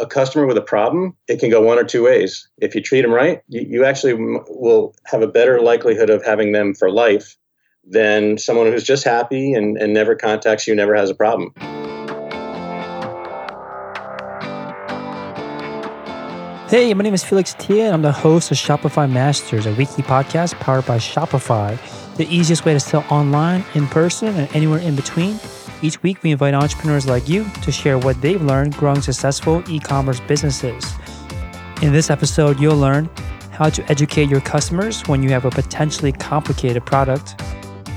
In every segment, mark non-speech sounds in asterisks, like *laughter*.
a customer with a problem, it can go one or two ways. If you treat them right, you, you actually will have a better likelihood of having them for life than someone who's just happy and, and never contacts you, never has a problem. Hey, my name is Felix Thea, and I'm the host of Shopify Masters, a weekly podcast powered by Shopify, the easiest way to sell online, in person, and anywhere in between. Each week, we invite entrepreneurs like you to share what they've learned growing successful e commerce businesses. In this episode, you'll learn how to educate your customers when you have a potentially complicated product,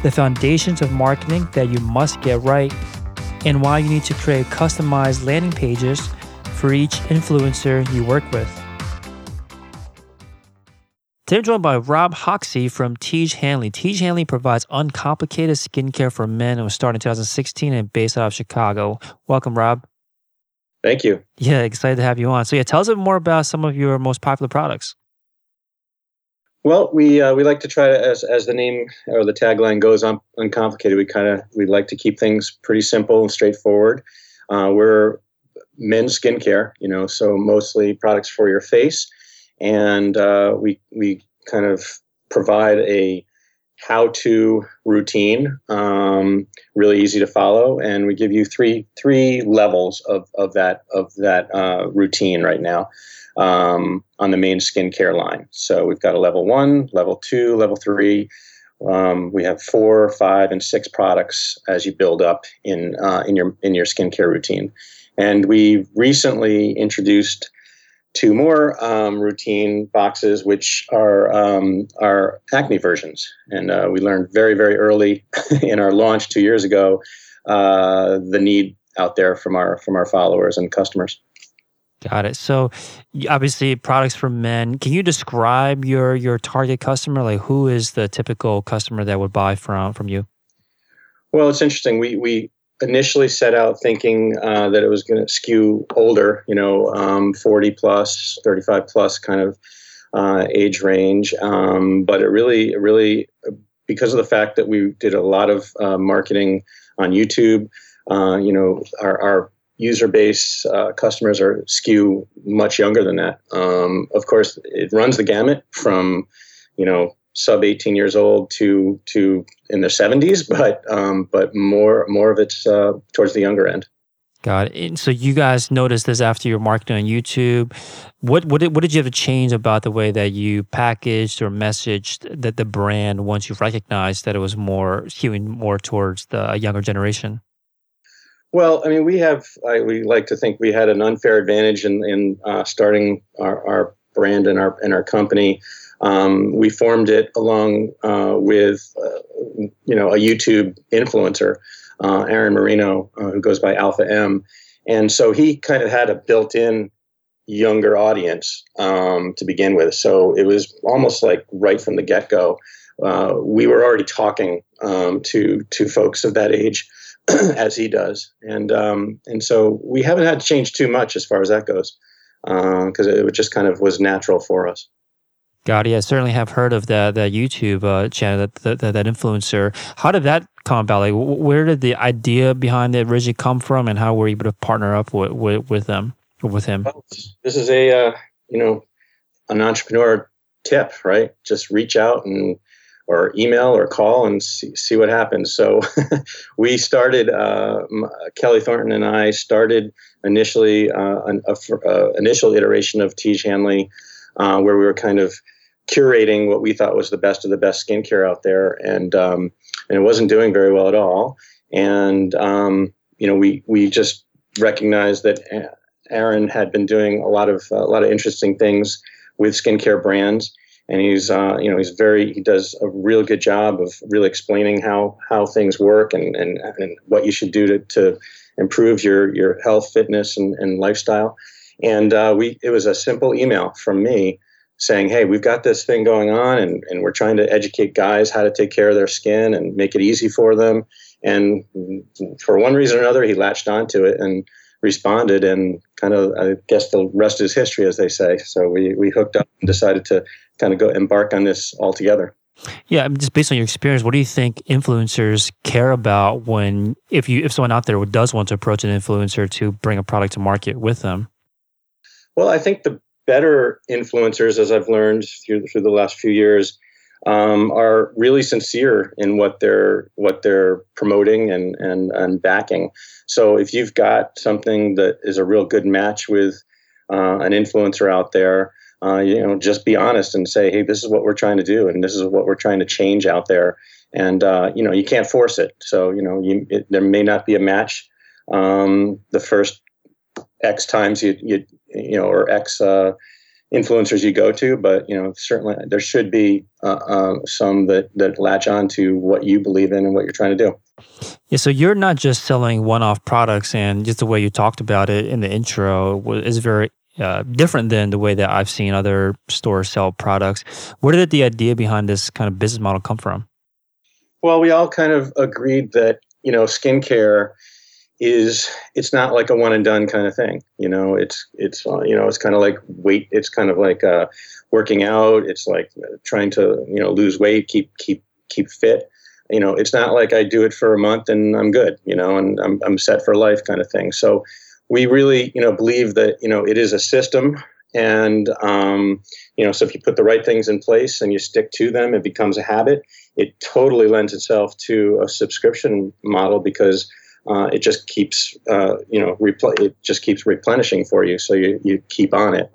the foundations of marketing that you must get right, and why you need to create customized landing pages for each influencer you work with. Today I'm joined by Rob Hoxie from Tiege Hanley. Tiege Hanley provides uncomplicated skincare for men and was started in 2016 and based out of Chicago. Welcome, Rob. Thank you. Yeah, excited to have you on. So yeah, tell us a bit more about some of your most popular products. Well, we uh, we like to try to, as as the name or the tagline goes, un- uncomplicated. We kind of we like to keep things pretty simple and straightforward. Uh, we're men's skincare, you know, so mostly products for your face and uh, we we kind of provide a how-to routine, um, really easy to follow, and we give you three three levels of of that of that uh, routine right now um, on the main skincare line. So we've got a level one, level two, level three. Um, we have four, five, and six products as you build up in uh, in your in your skincare routine, and we recently introduced two more um, routine boxes, which are um, our acne versions. And uh, we learned very, very early *laughs* in our launch two years ago uh, the need out there from our from our followers and customers. Got it. So, obviously, products for men. Can you describe your your target customer? Like, who is the typical customer that would buy from from you? Well, it's interesting. We we initially set out thinking uh, that it was going to skew older, you know, um, 40 plus, 35 plus kind of uh, age range. Um, but it really, really, because of the fact that we did a lot of uh, marketing on YouTube, uh, you know, our, our user base uh, customers are skew much younger than that. Um, of course, it runs the gamut from, you know, sub 18 years old to to in their 70s, but um, but more more of it's uh, towards the younger end. Got it. And so you guys noticed this after your marketing on YouTube. What what did, what did you have to change about the way that you packaged or messaged that the brand once you recognized that it was more skewing more towards the younger generation? Well, I mean, we have I, we like to think we had an unfair advantage in in uh, starting our, our brand and our and our company um, we formed it along uh, with, uh, you know, a YouTube influencer, uh, Aaron Marino, uh, who goes by Alpha M, and so he kind of had a built-in younger audience um, to begin with. So it was almost like right from the get-go, uh, we were already talking um, to to folks of that age. *clears throat* as he does, and um, and so we haven't had to change too much as far as that goes, because uh, it just kind of was natural for us. Got it. I certainly have heard of that that YouTube uh, channel, that, that, that influencer. How did that come about? Like, where did the idea behind it originally come from, and how were you able to partner up with with, with them with him? Well, this is a uh, you know an entrepreneur tip, right? Just reach out and or email or call and see, see what happens. So *laughs* we started. Uh, Kelly Thornton and I started initially uh, an a, a, initial iteration of Tiege Hanley. Uh, where we were kind of curating what we thought was the best of the best skincare out there, and um, and it wasn't doing very well at all. And um, you know, we we just recognized that Aaron had been doing a lot of a lot of interesting things with skincare brands, and he's uh, you know he's very he does a real good job of really explaining how how things work and and, and what you should do to, to improve your your health, fitness, and, and lifestyle. And uh, we it was a simple email from me saying, hey, we've got this thing going on and, and we're trying to educate guys how to take care of their skin and make it easy for them. And for one reason or another, he latched onto it and responded and kind of, I guess the rest is history, as they say. So we, we hooked up and decided to kind of go embark on this all together. Yeah, just based on your experience, what do you think influencers care about when if you if someone out there does want to approach an influencer to bring a product to market with them? Well, I think the better influencers, as I've learned through through the last few years, um, are really sincere in what they're what they're promoting and and and backing. So if you've got something that is a real good match with uh, an influencer out there, uh, you know, just be honest and say, hey, this is what we're trying to do, and this is what we're trying to change out there. And uh, you know, you can't force it. So you know, you, it, there may not be a match um, the first X times you you you know or X uh, influencers you go to, but you know certainly there should be uh, uh, some that that latch on to what you believe in and what you're trying to do. Yeah, so you're not just selling one-off products, and just the way you talked about it in the intro is very uh, different than the way that I've seen other stores sell products. Where did the idea behind this kind of business model come from? Well, we all kind of agreed that you know skincare is it's not like a one and done kind of thing. You know, it's it's uh, you know it's kind of like weight. It's kind of like uh, working out. It's like trying to you know lose weight, keep keep keep fit. You know, it's not like I do it for a month and I'm good. You know, and I'm I'm set for life kind of thing. So we really you know believe that you know it is a system and um, you know so if you put the right things in place and you stick to them it becomes a habit it totally lends itself to a subscription model because uh, it just keeps uh, you know repl- it just keeps replenishing for you, so you, you keep on it.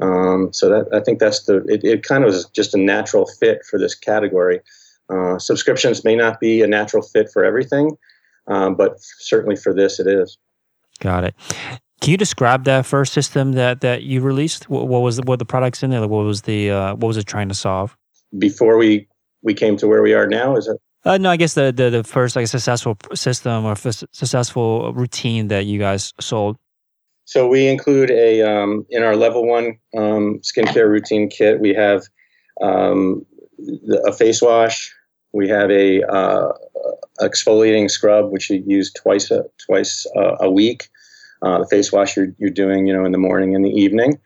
Um, so that I think that's the it, it kind of is just a natural fit for this category. Uh, subscriptions may not be a natural fit for everything, um, but certainly for this it is. Got it. Can you describe that first system that that you released? What, what was the, what the products in there? What was the uh, what was it trying to solve? Before we we came to where we are now, is it? Uh, no, I guess the, the, the first like successful system or f- successful routine that you guys sold. So we include a um, in our level one um, skincare routine kit. We have um, a face wash. We have a uh, exfoliating scrub, which you use twice a, twice a week. Uh, the face wash you're, you're doing, you know, in the morning and the evening,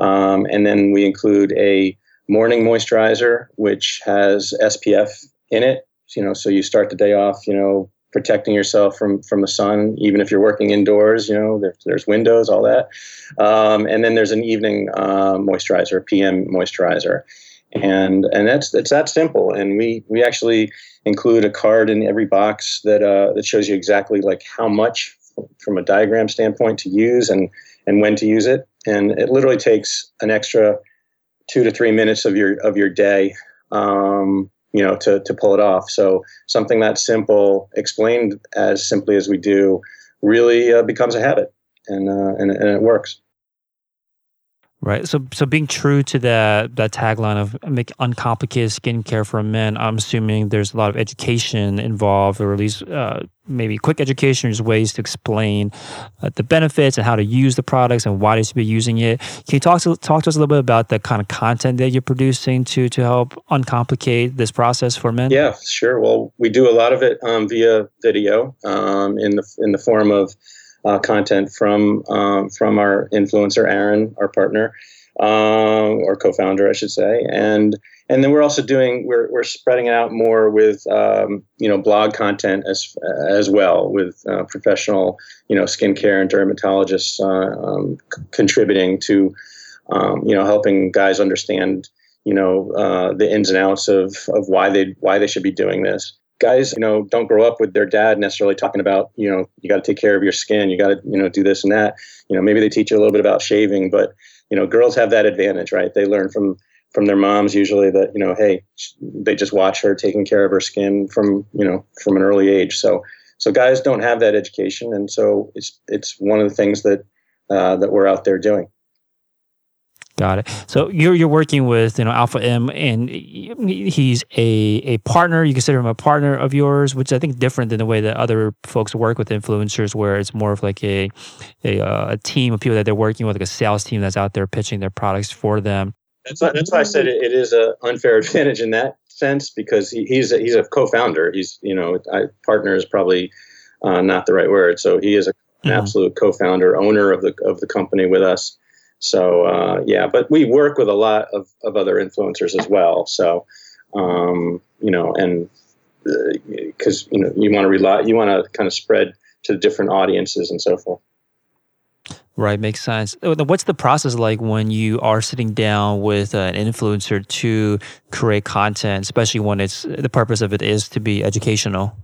um, and then we include a morning moisturizer, which has SPF in it, you know, so you start the day off, you know, protecting yourself from from the sun, even if you're working indoors. You know, there, there's windows, all that, um, and then there's an evening uh, moisturizer, PM moisturizer, and and that's it's that simple. And we we actually include a card in every box that uh, that shows you exactly like how much from a diagram standpoint to use and and when to use it. And it literally takes an extra two to three minutes of your of your day. Um, you know, to, to pull it off. So something that simple, explained as simply as we do, really uh, becomes a habit, and, uh, and and it works. Right. So, so being true to that that tagline of make uncomplicated skincare for men, I'm assuming there's a lot of education involved, or at least uh, maybe quick education, just ways to explain uh, the benefits and how to use the products and why they should be using it. Can you talk to talk to us a little bit about the kind of content that you're producing to to help uncomplicate this process for men? Yeah, sure. Well, we do a lot of it um, via video um, in the in the form of uh, content from um, from our influencer Aaron, our partner, um, or co-founder, I should say, and and then we're also doing we're we're spreading it out more with um, you know blog content as as well with uh, professional you know skincare and dermatologists uh, um, c- contributing to um, you know helping guys understand you know uh, the ins and outs of of why they why they should be doing this guys, you know, don't grow up with their dad necessarily talking about, you know, you got to take care of your skin, you got to, you know, do this and that. You know, maybe they teach you a little bit about shaving, but you know, girls have that advantage, right? They learn from from their moms usually that you know, hey, they just watch her taking care of her skin from you know from an early age. So so guys don't have that education, and so it's it's one of the things that uh, that we're out there doing. Got it. So you're you're working with you know Alpha M, and he's a a partner. You consider him a partner of yours, which I think is different than the way that other folks work with influencers, where it's more of like a a, uh, a team of people that they're working with, like a sales team that's out there pitching their products for them. That's why, that's why I said it, it is an unfair *laughs* advantage in that sense because he, he's a, he's a co-founder. He's you know I, partner is probably uh, not the right word. So he is a, an mm-hmm. absolute co-founder, owner of the of the company with us. So uh, yeah, but we work with a lot of, of other influencers as well. So um, you know, and because uh, you know you want to rely, you want to kind of spread to different audiences and so forth. Right, makes sense. What's the process like when you are sitting down with an influencer to create content, especially when it's the purpose of it is to be educational?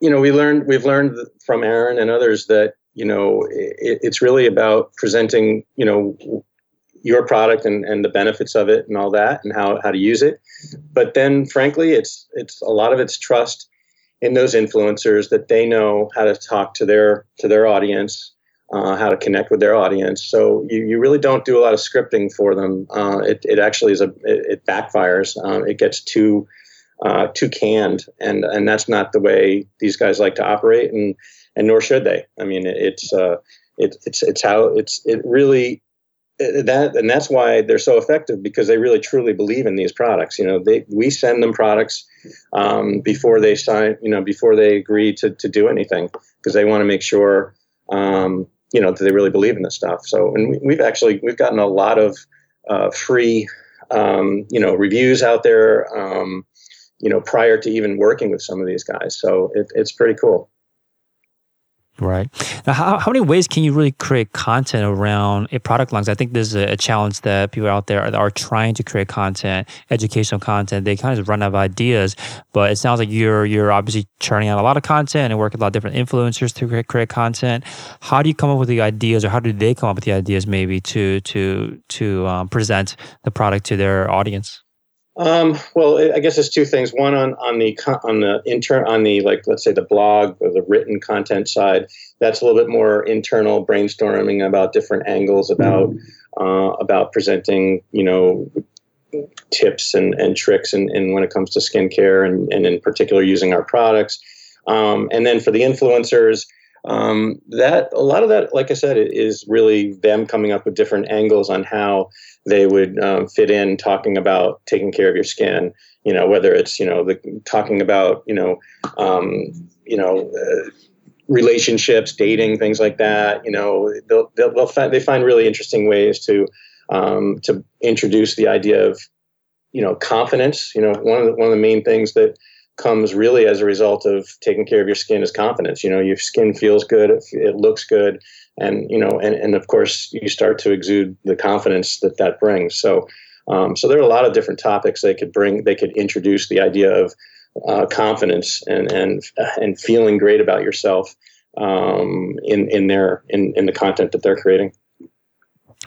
You know, we learned we've learned from Aaron and others that you know it, it's really about presenting you know your product and, and the benefits of it and all that and how, how to use it. But then, frankly, it's it's a lot of it's trust in those influencers that they know how to talk to their to their audience, uh, how to connect with their audience. So you, you really don't do a lot of scripting for them. Uh, it, it actually is a it, it backfires. Um, it gets too uh, too canned, and and that's not the way these guys like to operate, and and nor should they. I mean, it's uh, it, it's it's how it's it really uh, that and that's why they're so effective because they really truly believe in these products. You know, they we send them products um, before they sign. You know, before they agree to to do anything because they want to make sure. Um, you know that they really believe in this stuff. So, and we, have actually we've gotten a lot of uh, free, um, you know, reviews out there. Um, you know, prior to even working with some of these guys, so it, it's pretty cool. Right. Now, how, how many ways can you really create content around a product line? I think there's a, a, challenge that people out there are, are, trying to create content, educational content. They kind of run out of ideas, but it sounds like you're you're obviously churning out a lot of content and working with a lot of different influencers to create, create content. How do you come up with the ideas, or how do they come up with the ideas, maybe to to to um, present the product to their audience? Um, well, I guess it's two things. One on on the on the intern on the like let's say the blog or the written content side. That's a little bit more internal brainstorming about different angles about uh, about presenting you know tips and, and tricks and, and when it comes to skincare and, and in particular using our products. Um, and then for the influencers, um, that a lot of that, like I said, is really them coming up with different angles on how they would um, fit in talking about taking care of your skin. You know, whether it's you know the talking about you know um, you know. Uh, relationships, dating, things like that. You know, they'll, they'll, they'll find, they find really interesting ways to um, to introduce the idea of you know confidence. You know, one of the, one of the main things that comes really as a result of taking care of your skin is confidence. You know, your skin feels good, it, looks good, and you know, and, and of course, you start to exude the confidence that that brings. So, um, so there are a lot of different topics they could bring. They could introduce the idea of uh, confidence and and and feeling great about yourself um, in in their in in the content that they're creating.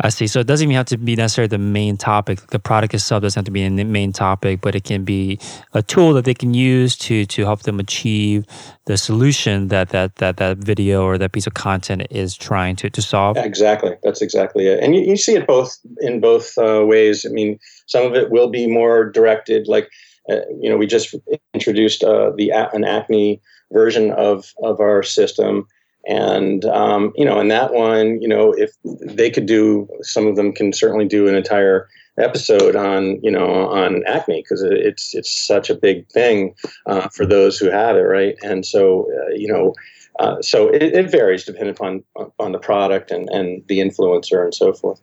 I see. So it doesn't even have to be necessarily the main topic. The product itself doesn't have to be the main topic, but it can be a tool that they can use to to help them achieve the solution that that that that video or that piece of content is trying to to solve. Exactly. That's exactly it. And you, you see it both in both uh, ways. I mean, some of it will be more directed, like uh, you know, we just introduced uh, the an acne version of of our system and um, you know, in that one, you know, if they could do, some of them can certainly do an entire episode on you know on acne because it's it's such a big thing uh, for those who have it, right? And so uh, you know. Uh, so it, it, varies depending upon on the product and, and the influencer and so forth.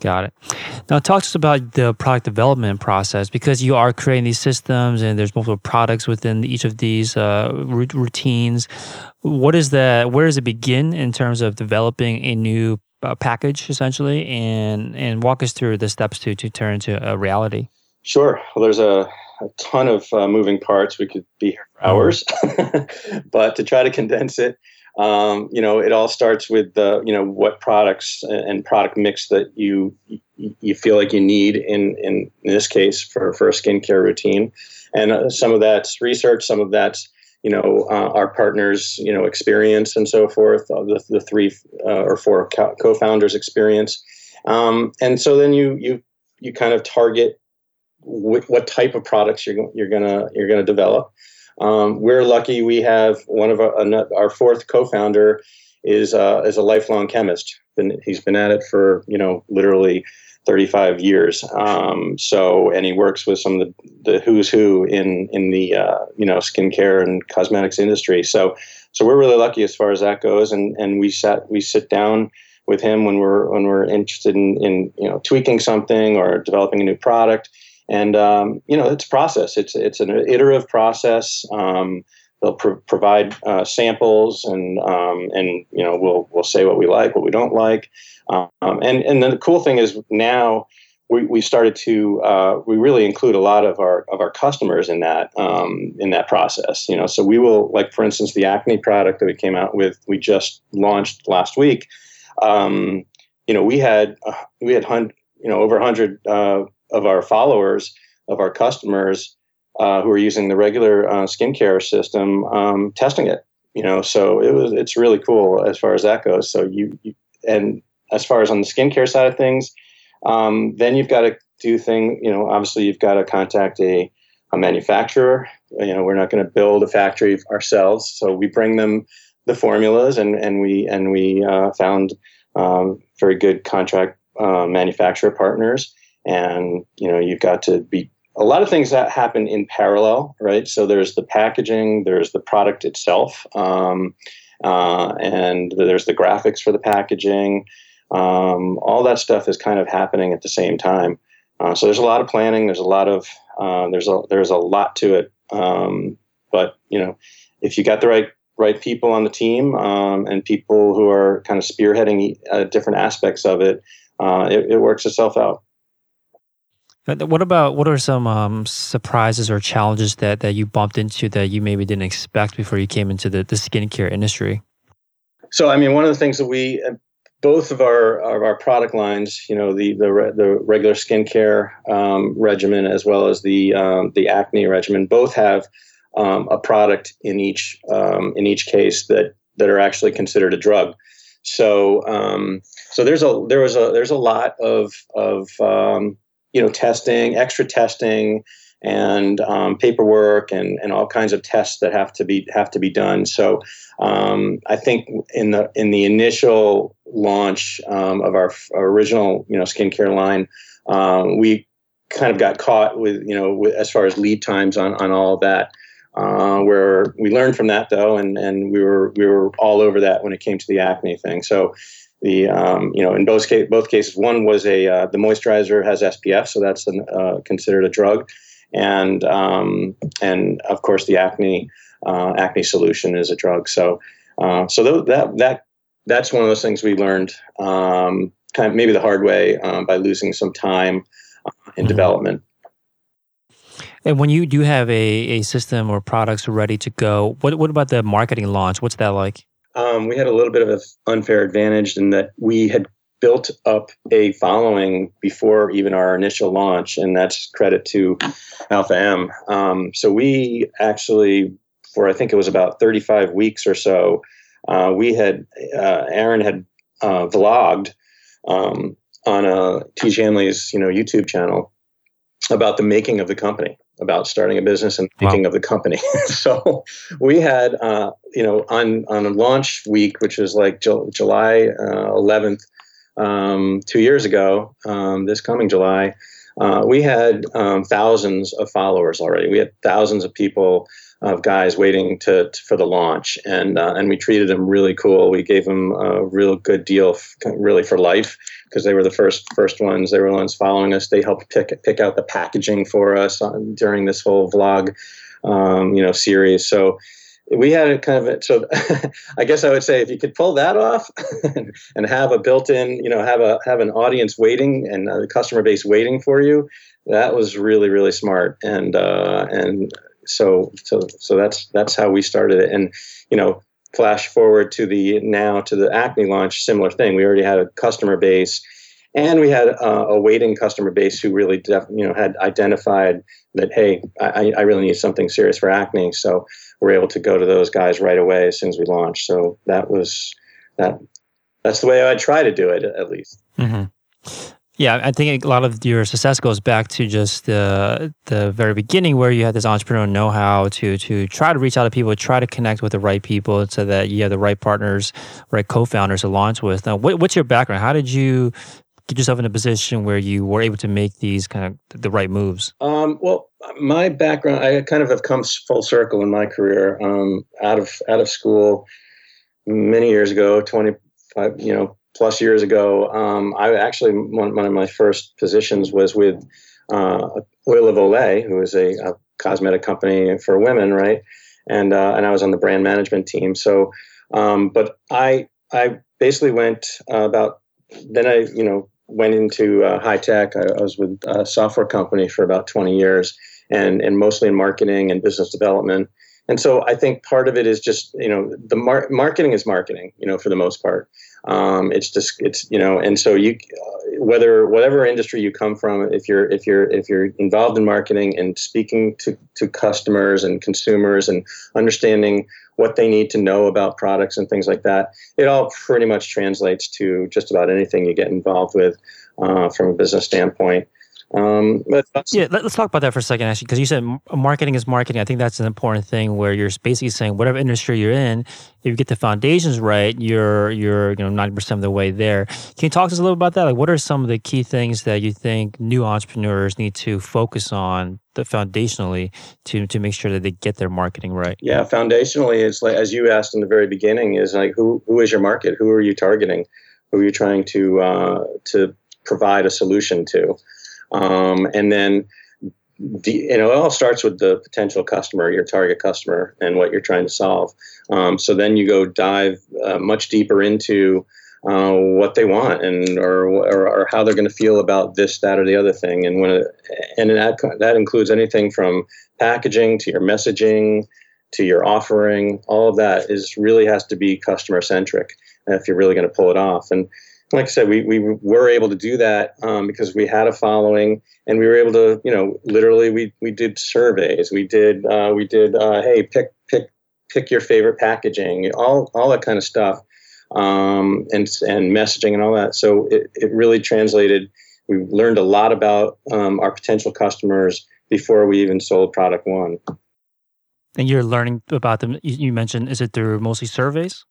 Got it. Now, talk to us about the product development process because you are creating these systems and there's multiple products within each of these uh, routines. What is the where does it begin in terms of developing a new uh, package essentially, and and walk us through the steps to to turn into a reality? Sure. Well, there's a, a ton of uh, moving parts. We could be here for hours, *laughs* but to try to condense it um, you know, it all starts with the, you know, what products and product mix that you you feel like you need in in, in this case for for a skincare routine, and uh, some of that's research, some of that's you know uh, our partners, you know, experience and so forth. Uh, the the three uh, or four co-founders' experience, um, and so then you you you kind of target what type of products you're you're gonna you're gonna develop. Um, we're lucky we have one of our, our fourth co-founder is uh, is a lifelong chemist. Been, he's been at it for you know literally 35 years. Um, so and he works with some of the, the who's who in in the uh, you know skincare and cosmetics industry. So so we're really lucky as far as that goes. And and we sat we sit down with him when we're when we're interested in, in you know tweaking something or developing a new product and um, you know it's a process it's it's an iterative process um, they'll pro- provide uh, samples and um, and you know we'll we'll say what we like, what we don't like, um, and and then the cool thing is now we, we started to uh, we really include a lot of our of our customers in that um, in that process. You know, so we will like for instance the acne product that we came out with we just launched last week. Um, you know, we had uh, we had hundred you know over hundred uh, of our followers of our customers uh, who are using the regular uh, skincare system um, testing it. You know, so it was it's really cool as far as that goes. So you, you and as far as on the skincare side of things, um, then you've got to do thing. You know, obviously you've got to contact a a manufacturer. You know, we're not going to build a factory ourselves, so we bring them the formulas, and and we and we uh, found um, very good contract uh, manufacturer partners. And you know, you've got to be a lot of things that happen in parallel, right? So there's the packaging, there's the product itself, um, uh, and there's the graphics for the packaging. Um, all that stuff is kind of happening at the same time. Uh, so there's a lot of planning. There's a lot of uh, there's a there's a lot to it. Um, but you know, if you got the right right people on the team um, and people who are kind of spearheading uh, different aspects of it, uh, it, it works itself out. What about what are some um, surprises or challenges that, that you bumped into that you maybe didn't expect before you came into the, the skincare industry? So, I mean, one of the things that we uh, both of our of our product lines, you know, the the, the regular skincare um, regimen as well as the um, the acne regimen, both have um, a product in each um, in each case that that are actually considered a drug. So um, so there's a there was a there's a lot of of um, you know testing, extra testing, and um, paperwork and, and all kinds of tests that have to be have to be done. So um, I think in the in the initial launch um, of our, our, original you know skincare line, um, we kind of got caught with you know with, as far as lead times on on all of that. Uh, where we learned from that though, and and we were we were all over that when it came to the acne thing. So the um, you know in both case, both cases, one was a uh, the moisturizer has SPF, so that's an, uh, considered a drug, and um, and of course the acne uh, acne solution is a drug. So uh, so th- that that that's one of those things we learned um, kind of maybe the hard way um, by losing some time uh, in mm-hmm. development. And when you do have a, a system or products ready to go, what what about the marketing launch? What's that like? Um, we had a little bit of an unfair advantage in that we had built up a following before even our initial launch, and that's credit to Alpha M. Um, so we actually, for I think it was about 35 weeks or so, uh, we had uh, Aaron had uh, vlogged um, on a Tiege Hanley's you know YouTube channel about the making of the company about starting a business and thinking wow. of the company. *laughs* so we had, uh, you know, on on launch week, which was like Ju- July uh, 11th, um, two years ago, um, this coming July, uh, we had um, thousands of followers already. We had thousands of people of guys waiting to, to for the launch, and uh, and we treated them really cool. We gave them a real good deal, f- really for life, because they were the first first ones. They were the ones following us. They helped pick pick out the packaging for us on, during this whole vlog, um, you know, series. So we had a kind of so *laughs* I guess I would say if you could pull that off *laughs* and have a built-in, you know, have a have an audience waiting and a customer base waiting for you, that was really really smart. And uh, and so so so that's that's how we started it. And you know, flash forward to the now to the acne launch, similar thing. We already had a customer base. And we had uh, a waiting customer base who really, def- you know, had identified that, hey, I, I really need something serious for acne. So we're able to go to those guys right away as soon as we launched So that was that. That's the way I try to do it, at least. Mm-hmm. Yeah, I think a lot of your success goes back to just the the very beginning where you had this entrepreneurial know-how to to try to reach out to people, try to connect with the right people, so that you have the right partners, right co-founders to launch with. Now, what, what's your background? How did you get yourself in a position where you were able to make these kind of the right moves? Um, well, my background, I kind of have come full circle in my career. Um, out of out of school, many years ago, twenty five, you know, plus years ago, um, I actually one, one, of my first positions was with uh, Oil of Olay, who is a, a, cosmetic company for women, right? and uh, and I was on the brand management team. So, um, but I I basically went uh, about then I you know went into uh, high tech. I, I, was with a software company for about 20 years, and and mostly in marketing and business development. And so I think part of it is just you know the mar- marketing is marketing you know for the most part. Um, it's just it's you know and so you uh, whether whatever industry you come from if you're if you're if you're involved in marketing and speaking to to customers and consumers and understanding what they need to know about products and things like that it all pretty much translates to just about anything you get involved with uh, from a business standpoint um, yeah, let, us talk about that for a second, actually, because you said marketing is marketing. I think that's an important thing where you're basically saying whatever industry you're in, if you get the foundations right, you're you're you know ninety percent of the way there. Can you talk to us a little about that? Like, what are some of the key things that you think new entrepreneurs need to focus on the foundationally to to make sure that they get their marketing right? Yeah, foundationally, it's like as you asked in the very beginning, is like who who is your market? Who are you targeting? Who are you trying to uh, to provide a solution to? Um, and then, the, you know, it all starts with the potential customer, your target customer, and what you're trying to solve. Um, so then you go dive uh, much deeper into uh, what they want and or, or, or how they're going to feel about this, that, or the other thing. And when it, and that that includes anything from packaging to your messaging to your offering. All of that is really has to be customer centric if you're really going to pull it off. And like I said, we, we were able to do that um, because we had a following, and we were able to, you know, literally we we did surveys, we did uh, we did uh, hey pick pick pick your favorite packaging, all all that kind of stuff, um, and and messaging and all that. So it, it really translated. We learned a lot about um, our potential customers before we even sold product one. And you're learning about them. You mentioned is it through mostly surveys?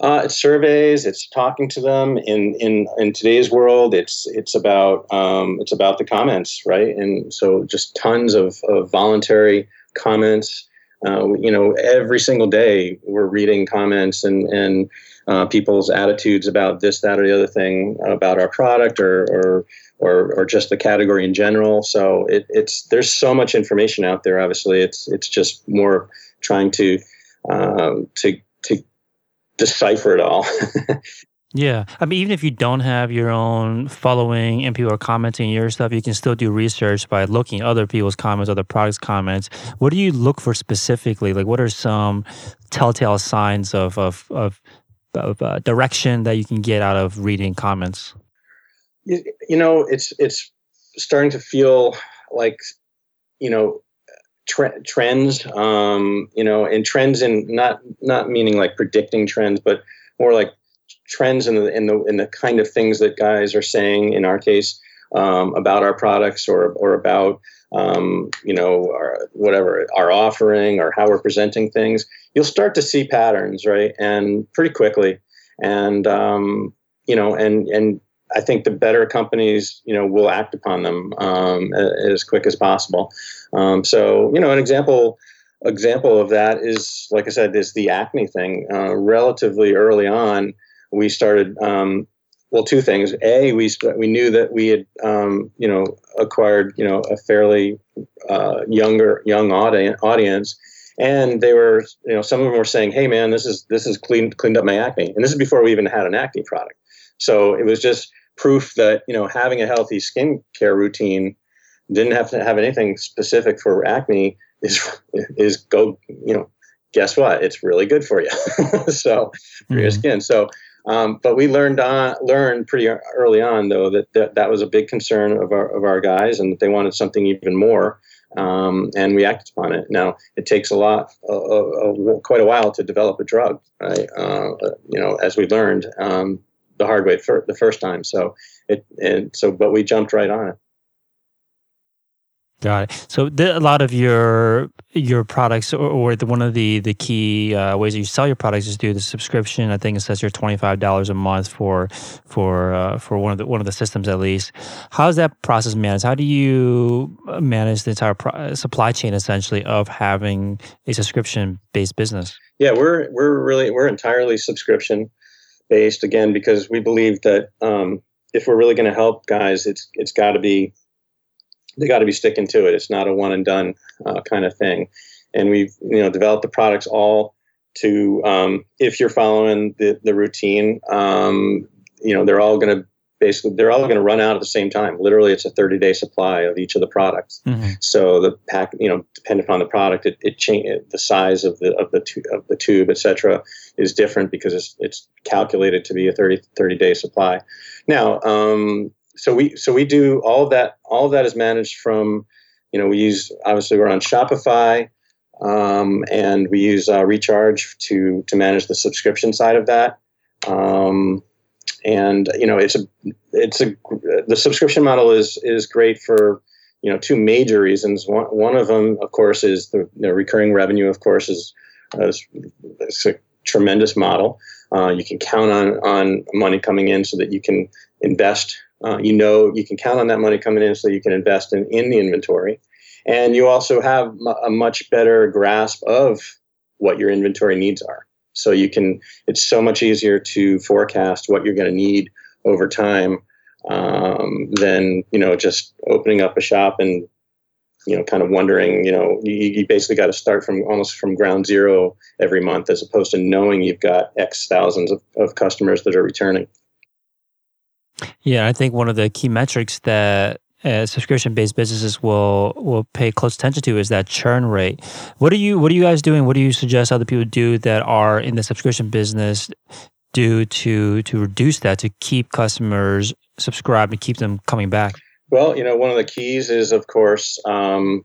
Uh, it's surveys. It's talking to them. In in in today's world, it's it's about um, it's about the comments, right? And so just tons of, of voluntary comments. Uh, you know, every single day we're reading comments and and uh, people's attitudes about this, that, or the other thing about our product or or or, or just the category in general. So it, it's there's so much information out there. Obviously, it's it's just more trying to um, to to decipher it all. *laughs* yeah. I mean, even if you don't have your own following and people are commenting your stuff, you can still do research by looking at other people's comments, other products' comments. What do you look for specifically? Like, what are some telltale signs of, of, of, of uh, direction that you can get out of reading comments? You, you know, it's, it's starting to feel like, you know, tre- trends, um, you know, and trends in not not meaning like predicting trends, but more like trends in the in the in the kind of things that guys are saying. In our case, um, about our products or or about um, you know our, whatever our offering or how we're presenting things. You'll start to see patterns, right, and pretty quickly, and um, you know, and and I think the better companies, you know, will act upon them um, as quick as possible. Um, so, you know, an example example of that is, like I said, is the acne thing. Uh, relatively early on, we started. Um, well, two things. A, we we knew that we had, um, you know, acquired, you know, a fairly uh, younger young audience, and they were, you know, some of them were saying, "Hey, man, this is this is cleaned cleaned up my acne," and this is before we even had an acne product. So it was just proof that you know having a healthy skincare routine didn't have to have anything specific for acne is is go you know guess what it's really good for you *laughs* so for mm-hmm. your skin so um, but we learned on, learned pretty early on though that, that that was a big concern of our of our guys and that they wanted something even more um, and we acted upon it. Now it takes a lot, uh, uh, quite a while to develop a drug, right? Uh, you know, as we learned, um, the hard way for the first time. So it and so, but we jumped right on it. Got it. So the, a lot of your your products, or, or the, one of the the key uh, ways that you sell your products is through the subscription. I think it says you're twenty five dollars a month for for uh, for one of the one of the systems at least. How is that process managed? How do you manage the entire pro- supply chain essentially of having a subscription based business? Yeah, we're we're really we're entirely subscription based again because we believe that um, if we're really going to help guys, it's it's got to be they got to be sticking to it. It's not a one and done uh, kind of thing. and we've you know developed the products all to um, if you're following the the routine, um, you know they're all going to basically they're all going to run out at the same time. Literally, it's a 30 day supply of each of the products. Mm-hmm. So the pack, you know, depending upon the product, it, it change the size of the of the tu- of the tube, etc., is different because it's it's calculated to be a 30 30 day supply. Now, um, so we so we do all of that. All of that is managed from, you know, we use obviously we're on Shopify. Um, and we use uh, Recharge to to manage the subscription side of that. Um, and you know it's a it's a the subscription model is is great for you know two major reasons. One, one of them of course is the, the recurring revenue of course is, is it's a tremendous model. Uh, you can count on on money coming in so that you can invest uh, you know you can count on that money coming in so you can invest in, in the inventory. And you also have a much better grasp of what your inventory needs are so you can, it's so much easier to forecast what you're going to need over time um, than, you know, just opening up a shop and, you know, kind of wondering, you know, you, you basically got to start from almost from ground zero every month as opposed to knowing you've got X thousands of, of customers that are returning. Yeah, I think one of the key metrics that uh, subscription-based businesses will will pay close attention to is that churn rate. What are you What are you guys doing? What do you suggest other people do that are in the subscription business do to to reduce that to keep customers subscribed and keep them coming back? Well, you know, one of the keys is, of course, um,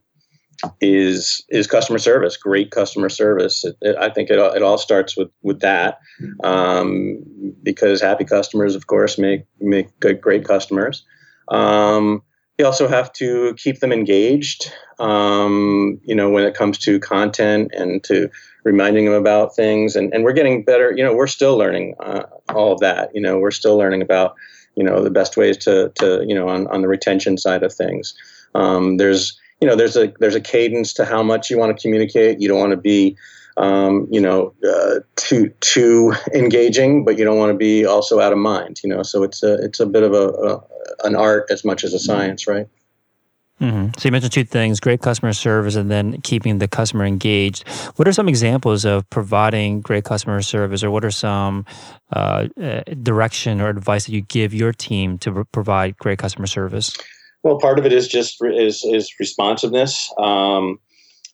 is is customer service. Great customer service. It, it, I think it, it all starts with with that, um, because happy customers, of course, make make good, great customers. Um, you also have to keep them engaged um, you know when it comes to content and to reminding them about things. And, and we're getting better you know we're still learning uh, all of that you know we're still learning about you know the best ways to to you know on, on the retention side of things. Um, there's you know there's a there's a cadence to how much you want to communicate. You don't want to be um, you know, uh, too too engaging, but you don't want to be also out of mind. You know, so it's a it's a bit of a, a an art as much as a science, right? Mm-hmm. So you mentioned two things: great customer service, and then keeping the customer engaged. What are some examples of providing great customer service, or what are some uh, uh, direction or advice that you give your team to provide great customer service? Well, part of it is just is is responsiveness. Um,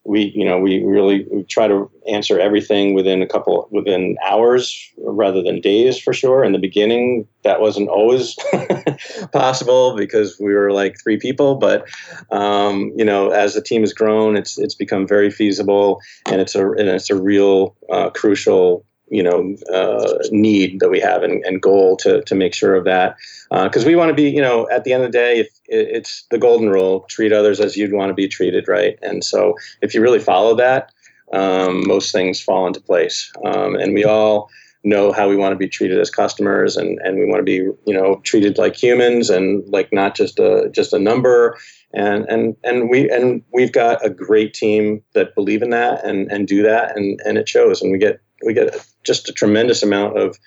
we you know we really we try to answer everything within a couple within hours rather than days for sure. In the beginning that wasn't always *laughs* possible because we were like three people but um, you know as the team has grown it's it's become very feasible and it's a and it's a real uh, crucial you know uh, need that we have and, and, goal to to make sure of that. Because uh, we want to be you know at the end of the day if it's the golden rule treat others as you'd want to be treated right? And so if you really follow that um, most things fall into place. Um, and we all know how we want to be treated as customers and, and we want to be you know treated like humans and like not just a just a number. And and and we and we've got a great team that believe in that and and do that and and it shows and we get we get just a tremendous amount of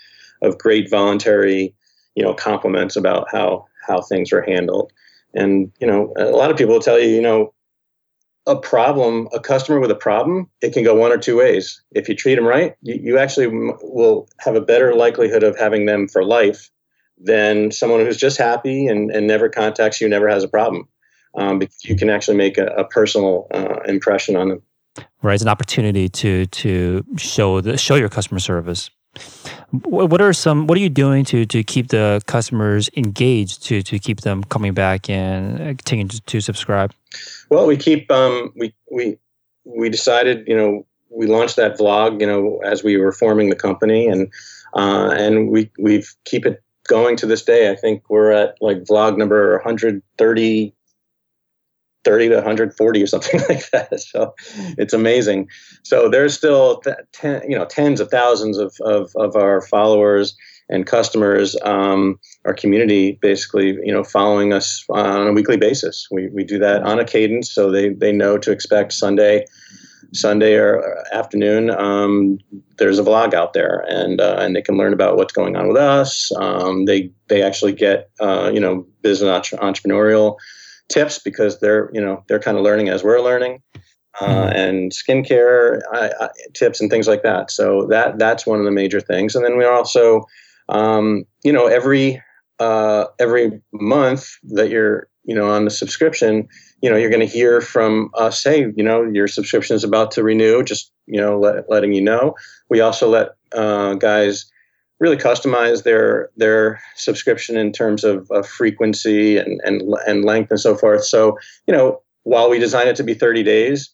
of great voluntary you know compliments about how how things are handled. And you know a lot of people will tell you you know a problem a customer with a problem it can go one or two ways. If you treat them right you, you actually will have a better likelihood of having them for life than someone who's just happy and, and never contacts you never has a problem um, you can actually make a, a personal uh, impression on them right? It's an opportunity to to show the show your customer service. What are some? What are you doing to to keep the customers engaged to to keep them coming back and continuing to, to subscribe? Well, we keep um, we we we decided you know we launched that vlog you know as we were forming the company and uh, and we we've keep it going to this day. I think we're at like vlog number 130 30 to 140 or something *laughs* like that. So it's amazing. So there's still ten, you know tens of thousands of, of, of our followers and customers, um, our community, basically, you know, following us on a weekly basis. We, we do that on a cadence, so they they know to expect Sunday. Sunday or afternoon, um, there's a vlog out there, and uh, and they can learn about what's going on with us. Um, they they actually get uh, you know business entrepreneurial tips because they're you know they're kind of learning as we're learning uh, mm. and skincare tips and things like that. So that that's one of the major things. And then we also, um, you know, every uh, every month that you're you know on the subscription, you know, you're going to hear from us. Hey, you know, your subscription is about to renew. Just you know, let, letting you know. We also let uh, guys really customize their their subscription in terms of, of frequency and, and and length and so forth. So you know, while we design it to be 30 days,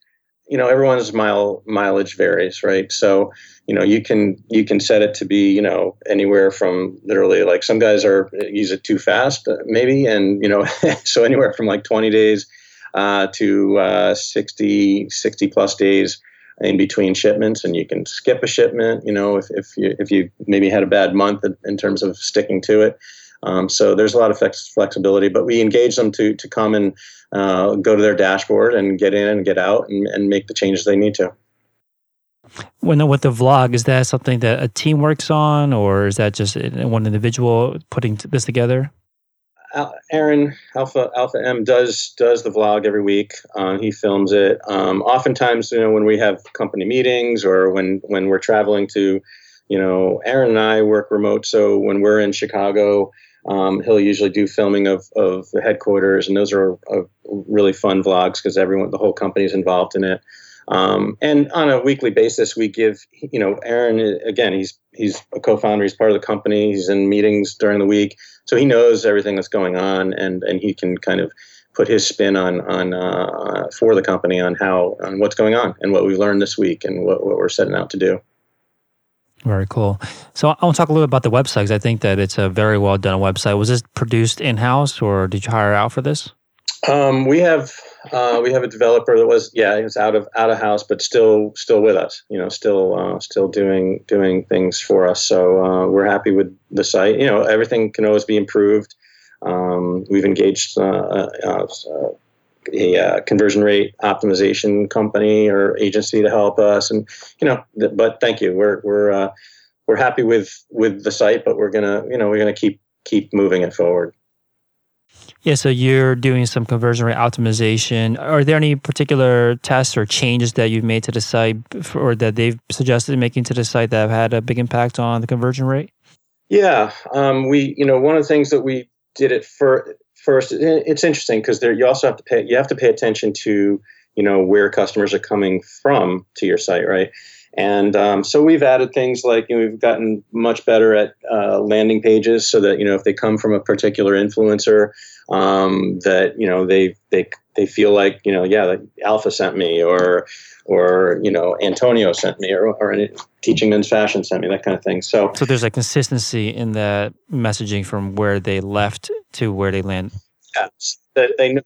you know everyone's mile mileage varies right so you know you can you can set it to be you know anywhere from literally like some guys are use it too fast maybe and you know *laughs* so anywhere from like 20 days uh, to uh, 60 60 plus days in between shipments and you can skip a shipment you know if, if you if you maybe had a bad month in terms of sticking to it um, so there's a lot of flex- flexibility, but we engage them to to come and uh, go to their dashboard and get in and get out and, and make the changes they need to. When with the vlog, is that something that a team works on, or is that just one individual putting this together? Aaron Alpha Alpha M does does the vlog every week. Uh, he films it. Um, oftentimes, you know, when we have company meetings or when when we're traveling to, you know, Aaron and I work remote, so when we're in Chicago, um, he'll usually do filming of, of the headquarters, and those are uh, really fun vlogs because everyone, the whole company is involved in it. Um, and on a weekly basis, we give, you know, Aaron, again, he's he's a co-founder, he's part of the company, he's in meetings during the week, so he knows everything that's going on, and and he can kind of put his spin on on uh, for the company on how on what's going on and what we've learned this week and what, what we're setting out to do. Very cool. So I want to talk a little bit about the website because I think that it's a very well done website. Was this produced in house or did you hire out for this? Um, we have uh, we have a developer that was yeah was out of out of house but still still with us you know still uh, still doing doing things for us. So uh, we're happy with the site. You know everything can always be improved. Um, we've engaged uh, uh, uh, a conversion rate optimization company or agency to help us. And you know th- but thank you. We're we're we're happy with with the site but we're gonna you know we're gonna keep keep moving it forward yeah, so you're doing some conversion rate optimization. Are there any particular tests or changes that you've made to the site or that they've suggested making to the site that have had a big impact on the conversion rate? Yeah, um, we, you know, one of the things that we did it for first, it's interesting because there you also have to pay, you have to pay attention to, you know, where customers are coming from to your site, right? And um, so we've added things like you know, we've gotten much better at uh, landing pages so that you know if they come from a particular influencer, um, that you know they they they feel like you know yeah like Alpha sent me or or you know Antonio sent me or, or Teaching Men's Fashion sent me that kind of thing. So so there's a consistency in the messaging from where they left to where they land. Yes, that they know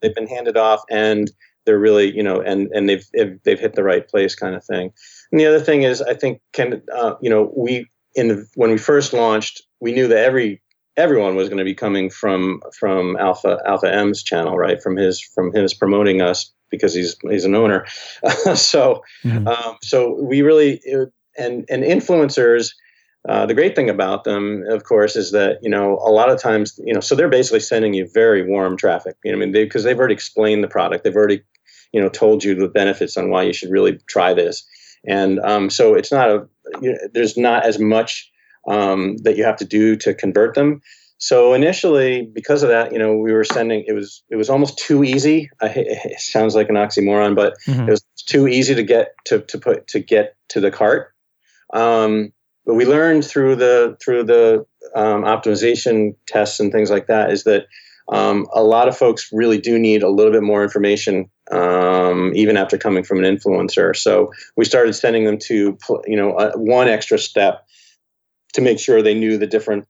they've been handed off and they're really you know and and they've they've hit the right place kind of thing and the other thing is i think can uh, you know we in the, when we first launched we knew that every everyone was going to be coming from from alpha alpha m's channel right from his from his promoting us because he's he's an owner *laughs* so mm-hmm. um, so we really and and influencers uh, the great thing about them, of course, is that you know a lot of times you know so they're basically sending you very warm traffic. You know, I mean, because they, have already explained the product, they've already you know told you the benefits on why you should really try this, and um, so it's not a you know, there's not as much um, that you have to do to convert them. So initially, because of that, you know, we were sending it was it was almost too easy. I, *laughs* it sounds like an oxymoron, but mm-hmm. it was too easy to get to to put to get to the cart. Um, but we learned through the through the um, optimization tests and things like that is that um, a lot of folks really do need a little bit more information um, even after coming from an influencer. So we started sending them to you know uh, one extra step to make sure they knew the different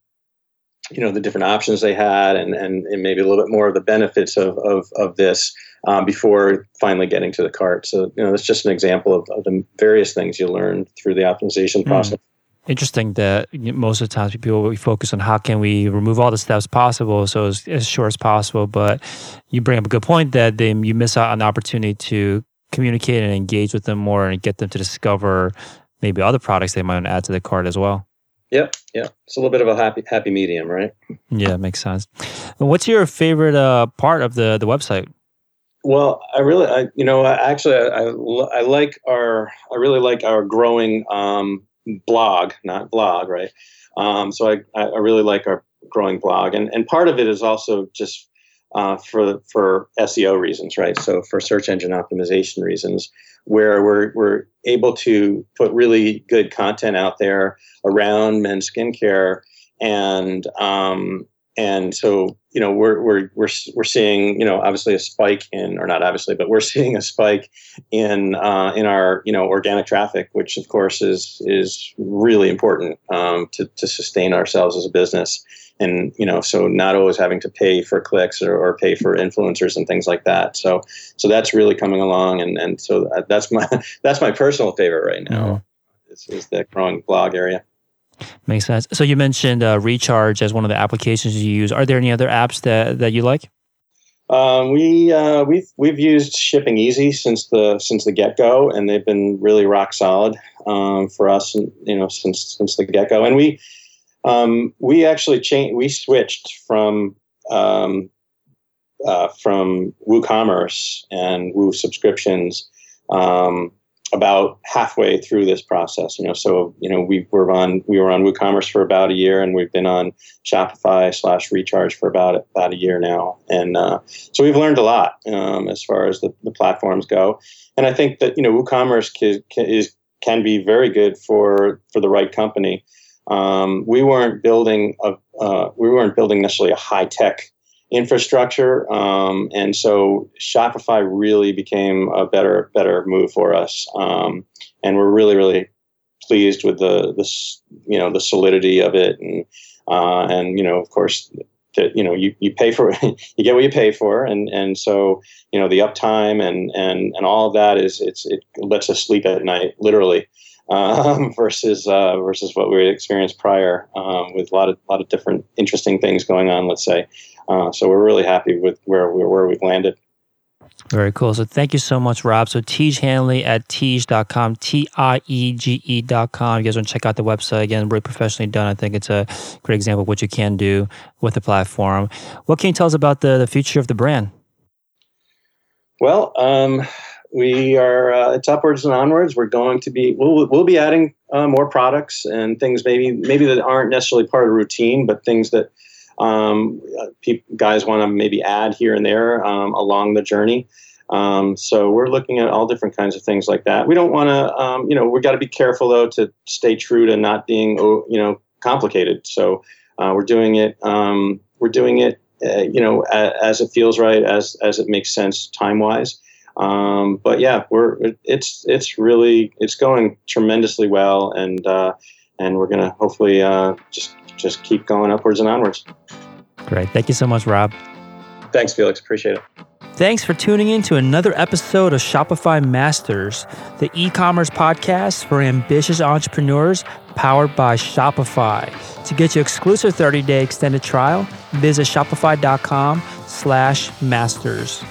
you know the different options they had and and, and maybe a little bit more of the benefits of of, of this um, before finally getting to the cart. So you know that's just an example of, of the various things you learn through the optimization mm. process interesting that most of the times people we focus on how can we remove all the steps possible so as, as short as possible but you bring up a good point that they, you miss out on the opportunity to communicate and engage with them more and get them to discover maybe other products they might want to add to the cart as well yeah yeah. It's a little bit of a happy happy medium, right? Yeah, makes sense. what's your favorite uh, part of the the website? Well, I really, I, you know, actually, I, I, I, like our, I really like our growing um, blog, not blog, right? Um, so I, I really like our growing blog, and and part of it is also just uh, for for SEO reasons, right? So for search engine optimization reasons, where we're we're able to put really good content out there around men's skincare, and um, and so you know we're we're we're we're seeing you know obviously a spike in or not obviously but we're *laughs* seeing a spike in uh, in our you know organic traffic which of course is is really important um, to to sustain ourselves as a business. And you know so not always having to pay for clicks or, or pay for influencers and things like that. So so that's really coming along. And and so that's my *laughs* that's my personal favorite right now. Mm-hmm. is, is the growing blog area Makes sense. So you mentioned uh, Recharge as one of the applications you use. Are there any other apps that, that you like? Um, we uh, we've we've used Shipping Easy since the since the get go, and they've been really rock solid um, for us. And, you know, since since the get go, and we um, we actually changed. We switched from um, uh, from WooCommerce and Woo subscriptions um, about halfway through this process. You know, so you know we were on we were on WooCommerce for about a year, and we've been on Shopify slash Recharge for about about a year now, and uh, so we've learned a lot um, as far as the, the platforms go. And I think that you know WooCommerce can, can, is can be very good for for the right company. Um, we weren't building a uh, we weren't building necessarily a high tech infrastructure. Um, and so Shopify really became a better better move for us. Um, and we're really really pleased with the this you know the solidity of it and uh, and you know of course that you know you, you pay for *laughs* you get what you pay for and and so you know the uptime and and and all of that is it's it lets us sleep at night literally *laughs* um, versus uh, versus what we experienced prior um, with a lot of lot of different interesting things going on let's say uh, so we're really happy with where we where we've landed. Very cool. So thank you so much, Rob. So Tiege Hanley at Tiege.com, T I E G E.com. You guys want to check out the website again, really professionally done. I think it's a great example of what you can do with the platform. What can you tell us about the, the future of the brand? Well, um, we are uh, it's upwards and onwards. We're going to be we'll we'll be adding uh, more products and things maybe maybe that aren't necessarily part of the routine, but things that um, guys want to maybe add here and there um, along the journey. Um, so we're looking at all different kinds of things like that. We don't want to, um, you know, we got to be careful though to stay true to not being, oh, you know, complicated. So uh, we're doing it. Um, we're doing it, uh, you know, as, as, it feels right, as as it makes sense time wise. Um, but yeah, we're it's it's really it's going tremendously well, and uh, and we're gonna hopefully uh, just just keep going upwards and onwards. Great. Thank you so much, Rob. Thanks, Felix. Appreciate it. Thanks for tuning in to another episode of Shopify Masters, the e commerce podcast for ambitious entrepreneurs powered by Shopify. To get your exclusive 30 day extended trial, visit shopify.com slash masters.